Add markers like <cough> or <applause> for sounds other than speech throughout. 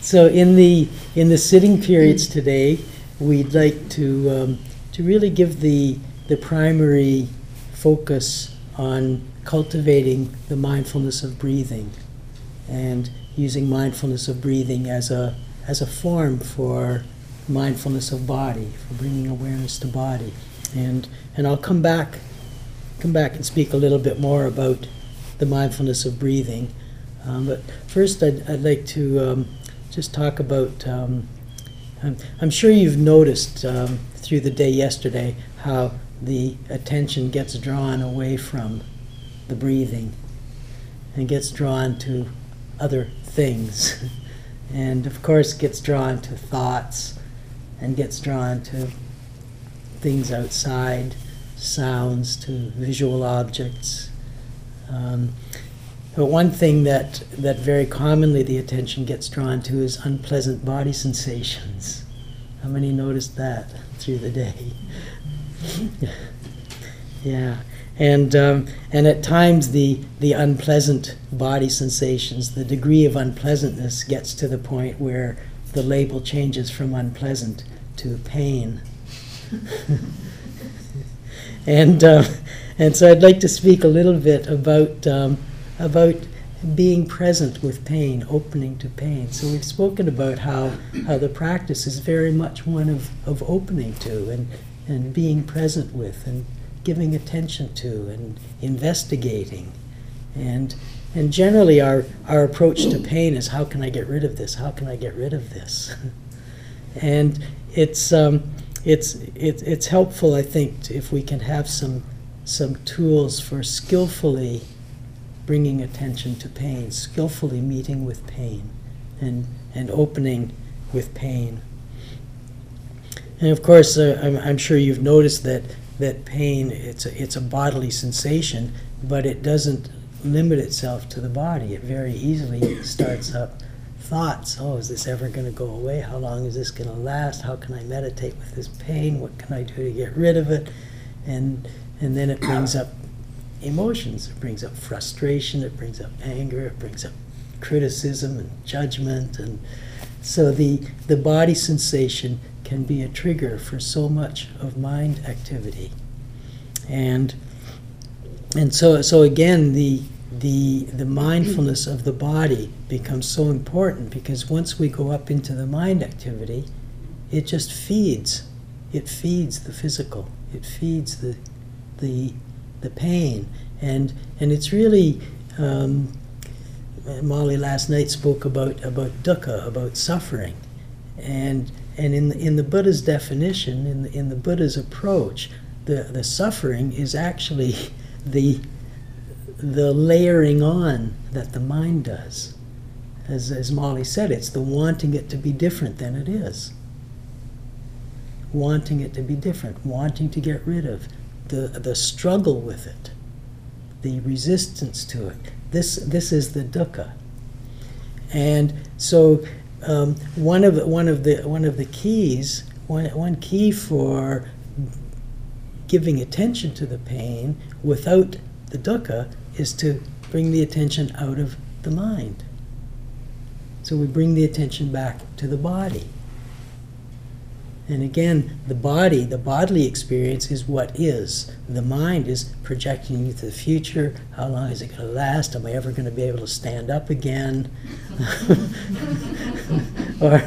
so in the in the sitting periods today, we'd like to um, to really give the the primary focus on cultivating the mindfulness of breathing and using mindfulness of breathing as a as a form for mindfulness of body, for bringing awareness to body. And and I'll come back come back and speak a little bit more about the mindfulness of breathing. Um, but first, I'd, I'd like to um, just talk about. Um, I'm, I'm, sure you've noticed um, through the day yesterday how the attention gets drawn away from the breathing and gets drawn to other things. <laughs> and of course, gets drawn to thoughts and gets drawn to things outside, sounds, to visual objects. Um, but one thing that, that very commonly the attention gets drawn to is unpleasant body sensations. How many noticed that through the day? <laughs> yeah. And, um, and at times, the, the unpleasant body sensations, the degree of unpleasantness gets to the point where the label changes from unpleasant to pain. <laughs> and, uh, and so I'd like to speak a little bit about, um, about being present with pain, opening to pain. So we've spoken about how, how the practice is very much one of, of opening to and, and being present with and giving attention to and investigating. And, and generally, our, our approach to pain is how can I get rid of this? How can I get rid of this? <laughs> and it's, um, it's, it, it's helpful, I think, if we can have some, some tools for skillfully bringing attention to pain, skillfully meeting with pain, and, and opening with pain. And of course, uh, I'm, I'm sure you've noticed that that pain it's a, it's a bodily sensation, but it doesn't limit itself to the body. It very easily starts up thoughts. Oh, is this ever going to go away? How long is this going to last? How can I meditate with this pain? What can I do to get rid of it? And and then it brings up emotions. It brings up frustration. It brings up anger. It brings up criticism and judgment. And so the the body sensation can be a trigger for so much of mind activity. And and so so again the the the mindfulness of the body becomes so important because once we go up into the mind activity, it just feeds. It feeds the physical. It feeds the the the pain. And and it's really um, Molly last night spoke about about dukkha, about suffering. And and in the, in the Buddha's definition, in the, in the Buddha's approach, the, the suffering is actually <laughs> the, the layering on that the mind does. As, as Molly said, it's the wanting it to be different than it is. Wanting it to be different, wanting to get rid of, the, the struggle with it, the resistance to it. This, this is the dukkha. And so um, one of one of the one of the keys, one, one key for giving attention to the pain without the dukkha is to bring the attention out of the mind. So we bring the attention back to the body. And again, the body, the bodily experience is what is. The mind is projecting into the future. How long is it going to last? Am I ever going to be able to stand up again? <laughs> or,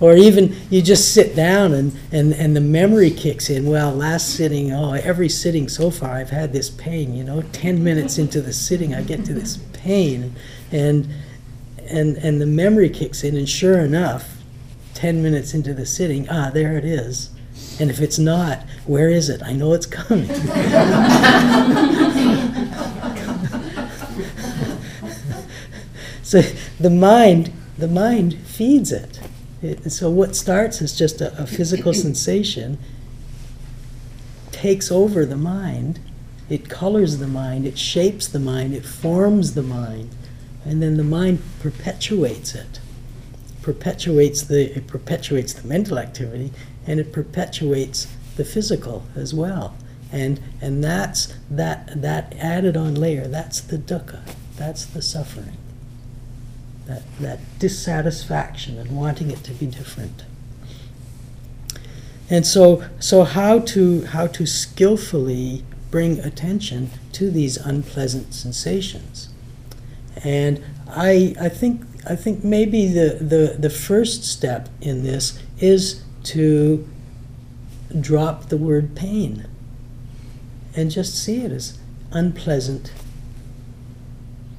or even you just sit down and, and, and the memory kicks in. Well, last sitting, oh, every sitting so far, I've had this pain. You know, 10 minutes into the sitting, I get to this pain. And, and, and the memory kicks in, and sure enough, 10 minutes into the sitting, ah, there it is. And if it's not, where is it? I know it's coming. so the mind, the mind feeds it. it so what starts as just a, a physical sensation takes over the mind. It colors the mind, it shapes the mind, it forms the mind, and then the mind perpetuates it perpetuates the it perpetuates the mental activity and it perpetuates the physical as well. And and that's that that added on layer, that's the dukkha. That's the suffering. that, that dissatisfaction and wanting it to be different. And so, so how to how to skillfully bring attention to these unpleasant sensations. And I, I think I think maybe the, the, the first step in this is to drop the word pain and just see it as unpleasant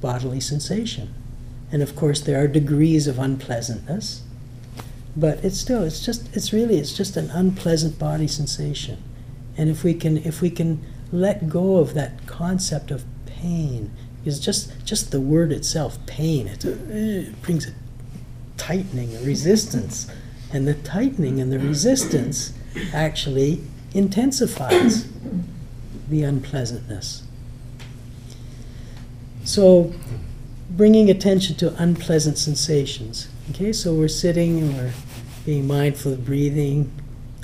bodily sensation. And of course there are degrees of unpleasantness, but it's still it's just it's really it's just an unpleasant body sensation. And if we can if we can let go of that concept of pain because just just the word itself, pain, it, it brings a tightening, a resistance, and the tightening and the resistance actually intensifies the unpleasantness. So, bringing attention to unpleasant sensations. Okay, so we're sitting and we're being mindful of breathing.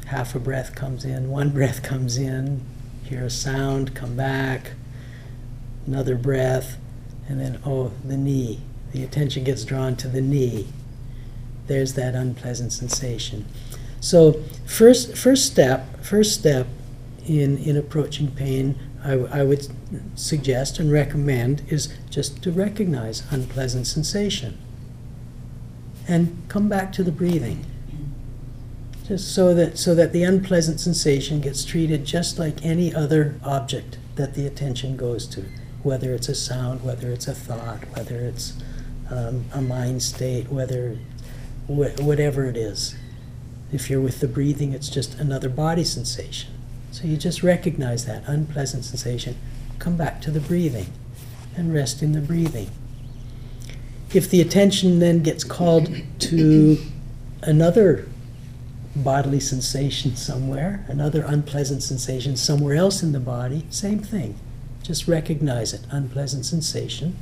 Half a breath comes in, one <laughs> breath comes in, hear a sound, come back, another breath, and then, oh, the knee. The attention gets drawn to the knee. There's that unpleasant sensation. So, first, first step, first step in, in approaching pain, I, I would suggest and recommend is just to recognize unpleasant sensation and come back to the breathing just so that so that the unpleasant sensation gets treated just like any other object that the attention goes to whether it's a sound, whether it's a thought, whether it's um, a mind state, whether wh- whatever it is. If you're with the breathing, it's just another body sensation. So you just recognize that unpleasant sensation, come back to the breathing, and rest in the breathing. If the attention then gets called to another bodily sensation somewhere, another unpleasant sensation somewhere else in the body, same thing. Just recognize it, unpleasant sensation.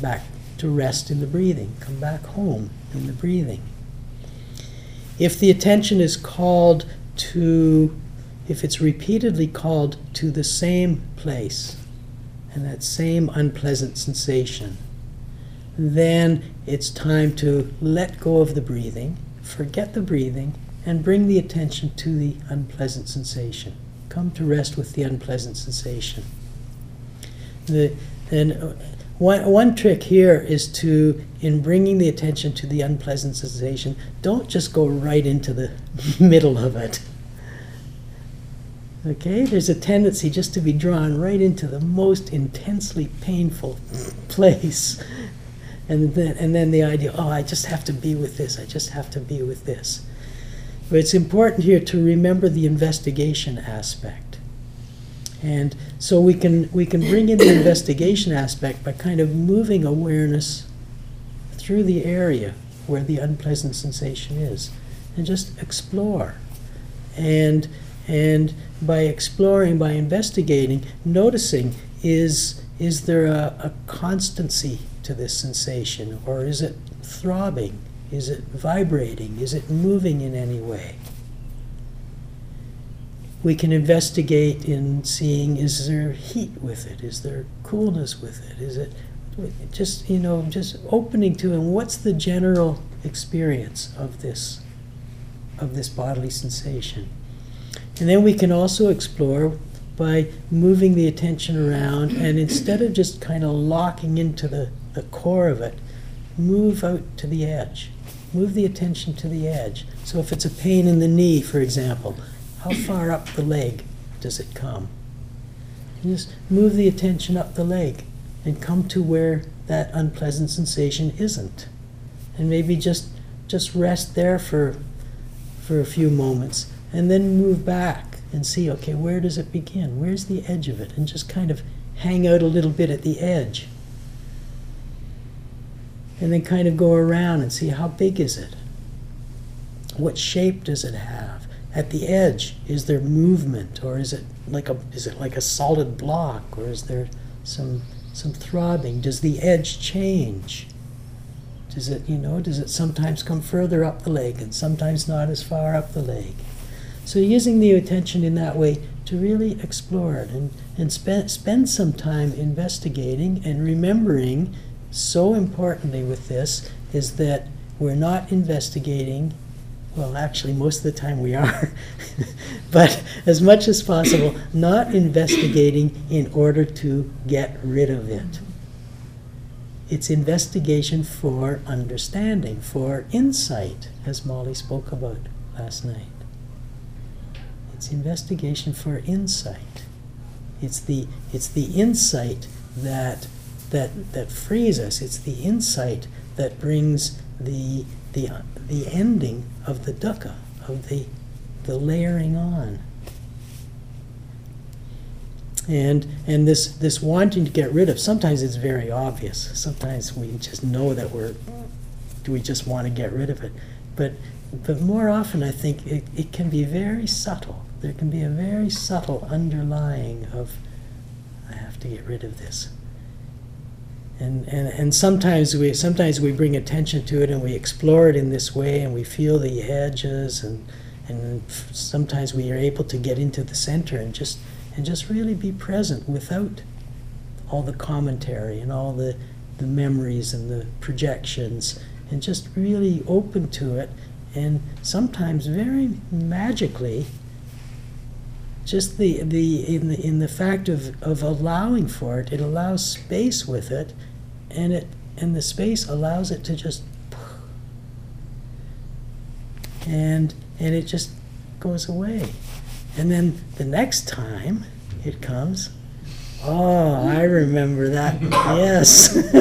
Back to rest in the breathing. Come back home in the breathing. If the attention is called to, if it's repeatedly called to the same place and that same unpleasant sensation, then it's time to let go of the breathing, forget the breathing, and bring the attention to the unpleasant sensation. Come to rest with the unpleasant sensation. The, and one, one trick here is to, in bringing the attention to the unpleasant sensation, don't just go right into the <laughs> middle of it. Okay, there's a tendency just to be drawn right into the most intensely painful <laughs> place. And then, and then the idea, oh, I just have to be with this, I just have to be with this. But it's important here to remember the investigation aspect. And so we can we can bring in the investigation aspect by kind of moving awareness through the area where the unpleasant sensation is and just explore. And and by exploring, by investigating, noticing is is there a, a constancy to this sensation or is it throbbing? Is it vibrating? Is it moving in any way? We can investigate in seeing is there heat with it? Is there coolness with it? Is it just, you know, just opening to and what's the general experience of this of this bodily sensation? And then we can also explore by moving the attention around and instead of just kind of locking into the, the core of it, move out to the edge. Move the attention to the edge. So if it's a pain in the knee, for example, how far up the leg does it come? And just move the attention up the leg and come to where that unpleasant sensation isn't. And maybe just just rest there for for a few moments and then move back and see okay where does it begin? Where's the edge of it? And just kind of hang out a little bit at the edge. And then kind of go around and see how big is it? What shape does it have at the edge is there movement or is it like a is it like a solid block or is there some some throbbing? Does the edge change? Does it you know does it sometimes come further up the leg and sometimes not as far up the leg so using the attention in that way to really explore it and, and spend, spend some time investigating and remembering so importantly with this is that we're not investigating, well, actually, most of the time we are, <laughs> but as much as possible, not investigating in order to get rid of it. It's investigation for understanding, for insight, as Molly spoke about last night. It's investigation for insight. It's the, it's the insight that, that, that frees us. It's the insight that brings the, the, the ending of the dukkha, of the, the layering on. And, and this, this wanting to get rid of, sometimes it's very obvious. Sometimes we just know that we're, we just want to get rid of it. But, but more often, I think it, it can be very subtle. There can be a very subtle underlying of, I have to get rid of this. And, and, and sometimes we sometimes we bring attention to it and we explore it in this way and we feel the edges and and sometimes we are able to get into the center and just and just really be present without all the commentary and all the, the memories and the projections and just really open to it. And sometimes very magically just the, the in the in the fact of, of allowing for it it allows space with it and it and the space allows it to just and and it just goes away and then the next time it comes, oh, I remember that. yes. <laughs>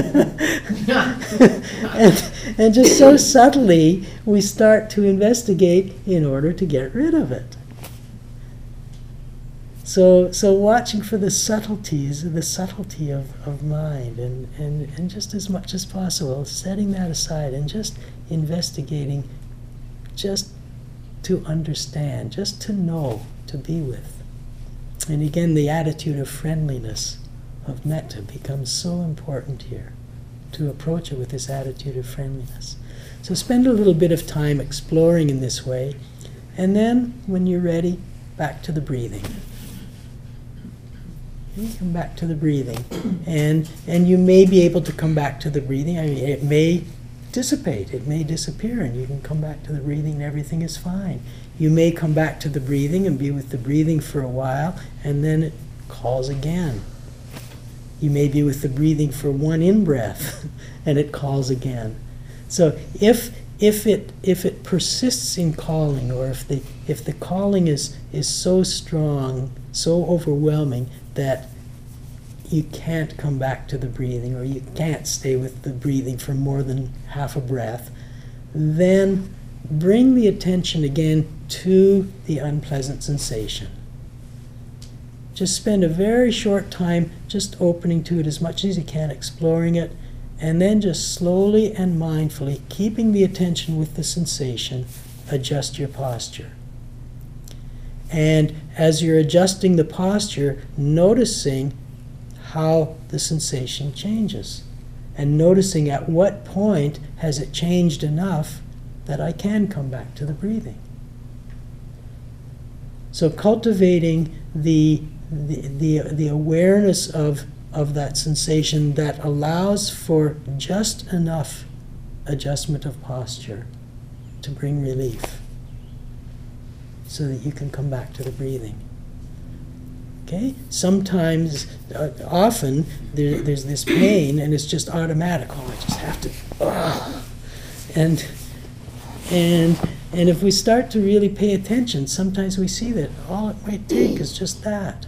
and, and just so subtly, we start to investigate in order to get rid of it. So, so watching for the subtleties, the subtlety of, of mind, and, and, and just as much as possible, setting that aside and just investigating just to understand, just to know, to be with. And again, the attitude of friendliness, of metta, becomes so important here, to approach it with this attitude of friendliness. So spend a little bit of time exploring in this way, and then, when you're ready, back to the breathing. You come back to the breathing, and and you may be able to come back to the breathing. I mean, it may dissipate, it may disappear, and you can come back to the breathing, and everything is fine. You may come back to the breathing and be with the breathing for a while, and then it calls again. You may be with the breathing for one in breath, <laughs> and it calls again. So if if it if it persists in calling, or if the if the calling is is so strong, so overwhelming that you can't come back to the breathing, or you can't stay with the breathing for more than half a breath, then bring the attention again to the unpleasant sensation. Just spend a very short time just opening to it as much as you can, exploring it, and then just slowly and mindfully, keeping the attention with the sensation, adjust your posture. And as you're adjusting the posture, noticing how the sensation changes. And noticing at what point has it changed enough that I can come back to the breathing. So cultivating the, the, the, the awareness of, of that sensation that allows for just enough adjustment of posture to bring relief so that you can come back to the breathing. Okay? Sometimes, uh, often, there, there's this pain and it's just automatic. Oh, I just have to. And and and if we start to really pay attention, sometimes we see that all it might take is just that.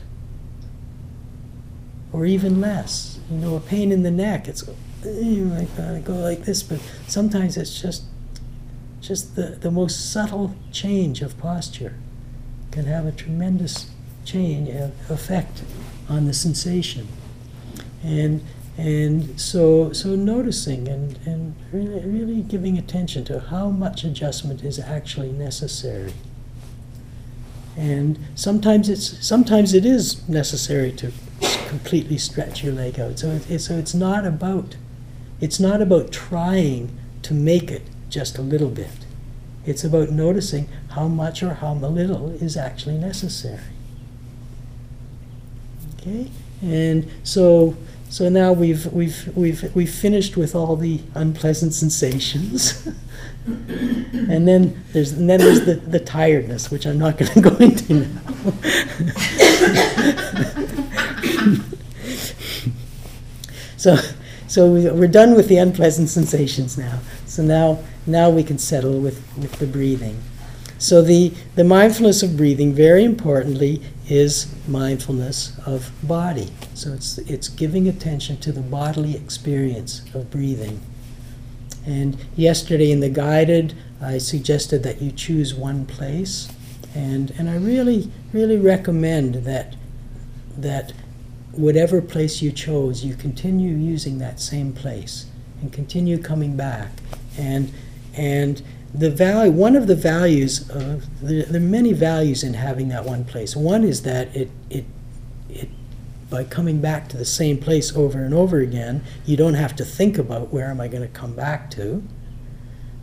Or even less. You know, a pain in the neck, it's you might go like this, but sometimes it's just just the, the most subtle change of posture can have a tremendous change effect on the sensation. And and so, so noticing and, and really, really giving attention to how much adjustment is actually necessary. And sometimes it's sometimes it is necessary to completely stretch your leg out. So it, so it's not about it's not about trying to make it just a little bit. It's about noticing how much or how little is actually necessary. Okay, and so so now we've we've we've we've finished with all the unpleasant sensations. <laughs> and then there's and then there's the, the tiredness, which I'm not going <laughs> to go into now. <laughs> so so we- we're done with the unpleasant sensations now. So now now we can settle with, with the breathing. So the, the mindfulness of breathing, very importantly, is mindfulness of body. So it's, it's giving attention to the bodily experience of breathing. And yesterday in the guided, I suggested that you choose one place. And, and I really, really recommend that, that whatever place you chose, you continue using that same place and continue coming back. And, and the value, one of the values of, there, there are many values in having that one place. One is that it, it, it, by coming back to the same place over and over again, you don't have to think about where am I going to come back to.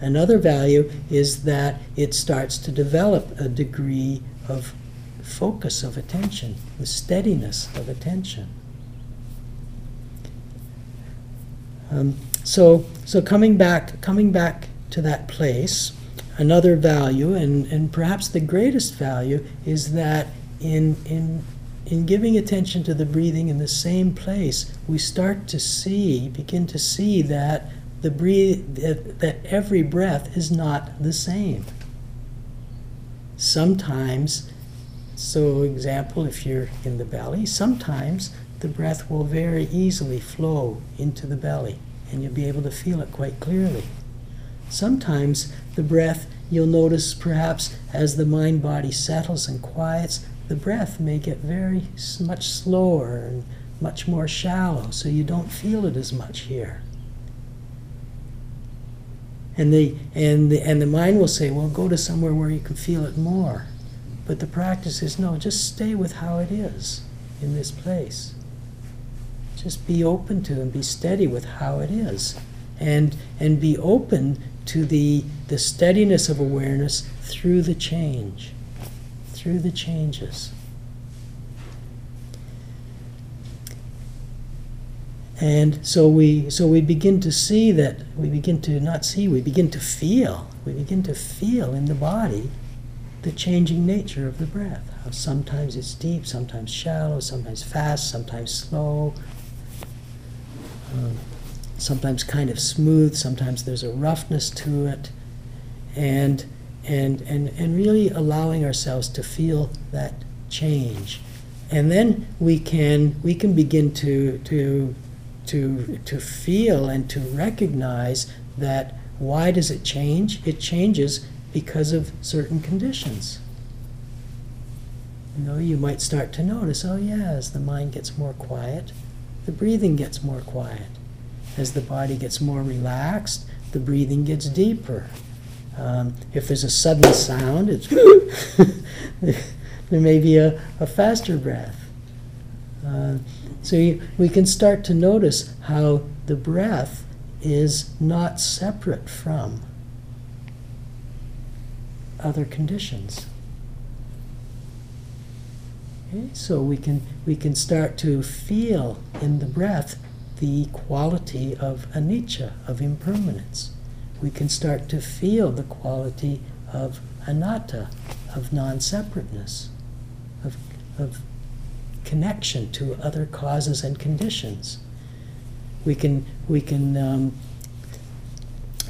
Another value is that it starts to develop a degree of focus of attention, the steadiness of attention. Um, so, so coming back, coming back to that place, another value, and, and perhaps the greatest value, is that in, in, in giving attention to the breathing in the same place, we start to see, begin to see that the breathe, that, that every breath is not the same. Sometimes, so example, if you're in the belly, sometimes the breath will very easily flow into the belly, and you'll be able to feel it quite clearly. Sometimes the breath, you'll notice perhaps as the mind body settles and quiets, the breath may get very much slower and much more shallow, so you don't feel it as much here. And the, and, the, and the mind will say, well, go to somewhere where you can feel it more. But the practice is no, just stay with how it is in this place. Just be open to and be steady with how it is. And, and be open to the, the steadiness of awareness through the change, through the changes. And so we, so we begin to see that, we begin to not see, we begin to feel, we begin to feel in the body the changing nature of the breath. How sometimes it's deep, sometimes shallow, sometimes fast, sometimes slow, um, sometimes kind of smooth, sometimes there's a roughness to it. And, and, and, and really allowing ourselves to feel that change. And then we can, we can begin to, to to, to feel and to recognize that why does it change? It changes because of certain conditions. You know, you might start to notice, oh yeah, as the mind gets more quiet, the breathing gets more quiet. As the body gets more relaxed, the breathing gets deeper. Um, if there's a sudden sound, it's <laughs> there may be a, a faster breath. Uh, so you, we can start to notice how the breath is not separate from other conditions. Okay, so we can we can start to feel in the breath the quality of anicca, of impermanence. We can start to feel the quality of anatta, of non-separateness, of, of connection to other causes and conditions. We can we can um,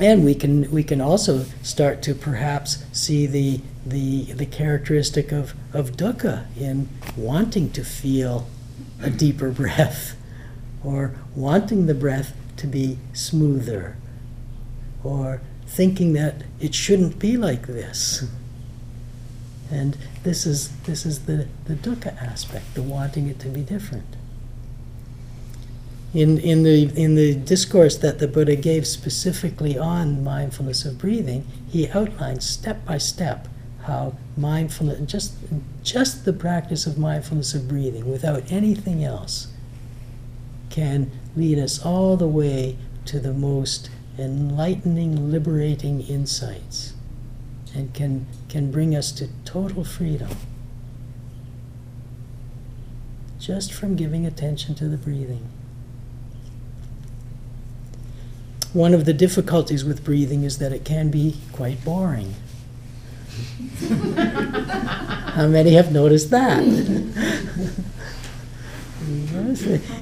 and we can we can also start to perhaps see the the the characteristic of, of dukkha in wanting to feel a deeper breath or wanting the breath to be smoother or thinking that it shouldn't be like this. And this is, this is the, the dukkha aspect, the wanting it to be different. In, in, the, in the discourse that the Buddha gave specifically on mindfulness of breathing, he outlined step by step how mindfulness, just, just the practice of mindfulness of breathing without anything else, can lead us all the way to the most enlightening, liberating insights and can, can bring us to total freedom just from giving attention to the breathing. One of the difficulties with breathing is that it can be quite boring. How many have noticed that?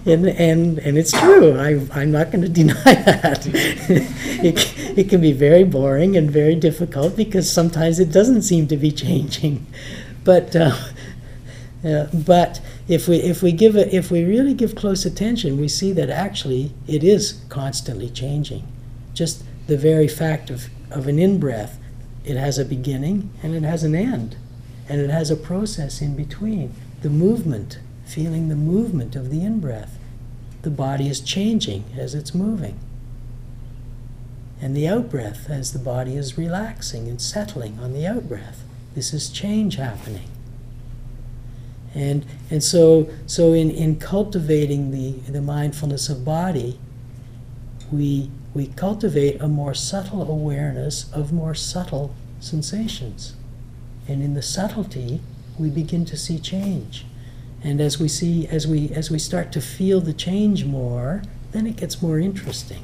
and, and, and it's true. I, I'm not going to deny that. it, it can be very boring and very difficult because sometimes it doesn't seem to be changing. But, uh, uh, but if we, if, we give a, if we really give close attention, we see that actually it is constantly changing. Just the very fact of, of an in breath, it has a beginning and it has an end, and it has a process in between. The movement feeling the movement of the in breath. The body is changing as it's moving. And the out breath as the body is relaxing and settling on the out breath. This is change happening. And, and so, so in, in cultivating the, the mindfulness of body, we, we cultivate a more subtle awareness of more subtle sensations. And in the subtlety, we begin to see change. And as we see, as we, as we start to feel the change more, then it gets more interesting.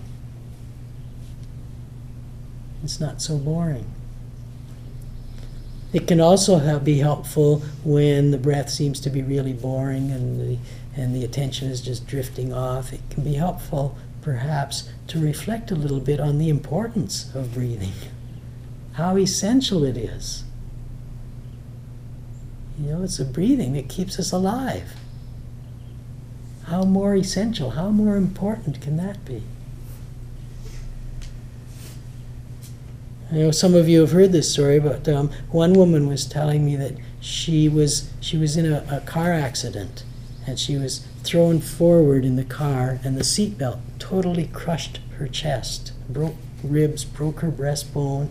It's not so boring. It can also have, be helpful when the breath seems to be really boring and the, and the attention is just drifting off. It can be helpful, perhaps, to reflect a little bit on the importance of breathing, how essential it is. You know, it's the breathing that keeps us alive. How more essential, how more important can that be? I know some of you have heard this story, but um, one woman was telling me that she was she was in a, a car accident, and she was thrown forward in the car, and the seatbelt totally crushed her chest, broke ribs, broke her breastbone,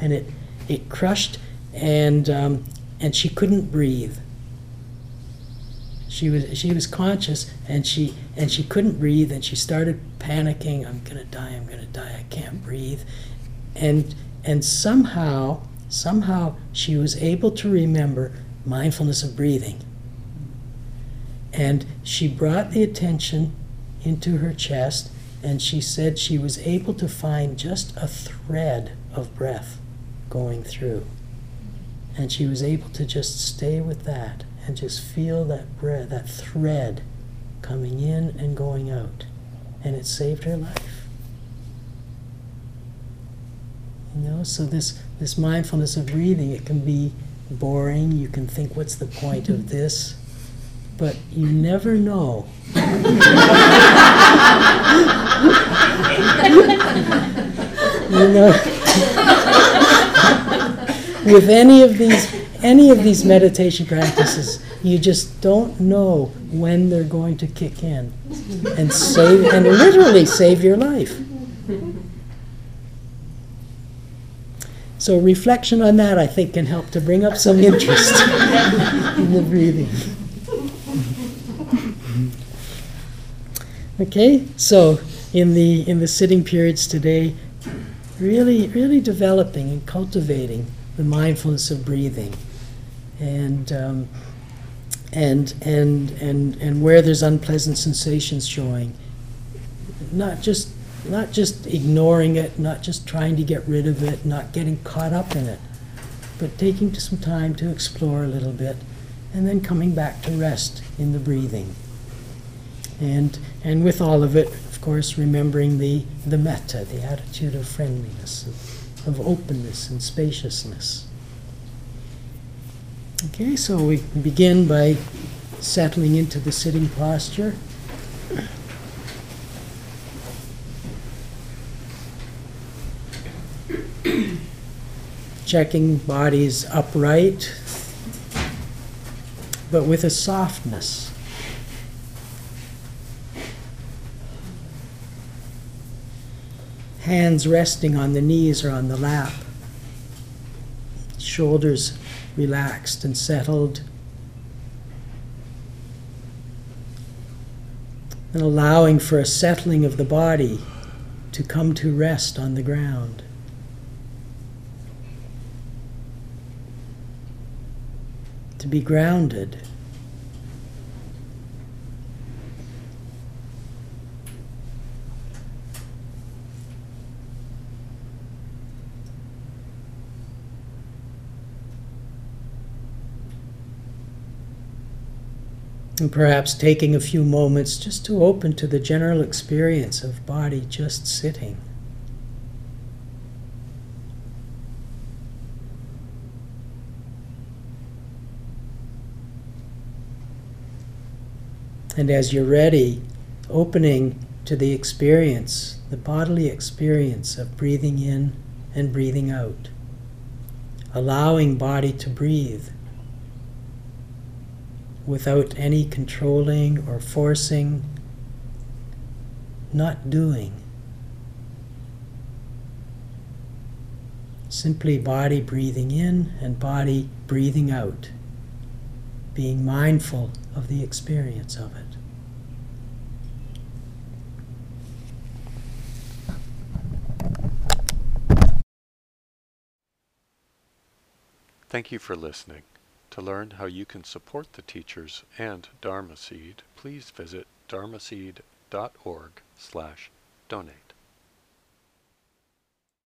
and it it crushed and um, and she couldn't breathe. She was she was conscious and she and she couldn't breathe and she started panicking. I'm gonna die. I'm gonna die. I can't breathe. And and somehow somehow she was able to remember mindfulness of breathing. And she brought the attention into her chest and she said she was able to find just a thread of breath going through. And she was able to just stay with that and just feel that breath, that thread coming in and going out. And it saved her life. You know, so this, this mindfulness of breathing, it can be boring. You can think, what's the point of this? But you never know. <laughs> you know with any of these any of these meditation practices, you just don't know when they're going to kick in and save and literally save your life. So reflection on that I think can help to bring up some interest in the breathing. Okay, so in the in the sitting periods today, really really developing and cultivating the mindfulness of breathing, and um, and and and and where there's unpleasant sensations showing, not just not just ignoring it, not just trying to get rid of it, not getting caught up in it, but taking some time to explore a little bit, and then coming back to rest in the breathing. And and with all of it, of course, remembering the the metta, the attitude of friendliness of openness and spaciousness. Okay, so we begin by settling into the sitting posture. Checking bodies upright, but with a softness. hands resting on the knees or on the lap, shoulders relaxed and settled, and allowing for a settling of the body to come to rest on the ground. to be grounded. And perhaps taking a few moments just to open to the general experience of body just sitting. And as you're ready, opening to the experience, the bodily experience of breathing in and breathing out. Allowing body to breathe without any controlling or forcing, not doing. Simply body breathing in and body breathing out, being mindful of the experience of it. Thank you for listening. To learn how you can support the teachers and Dharma Seed, please visit dharmaseed.org slash donate.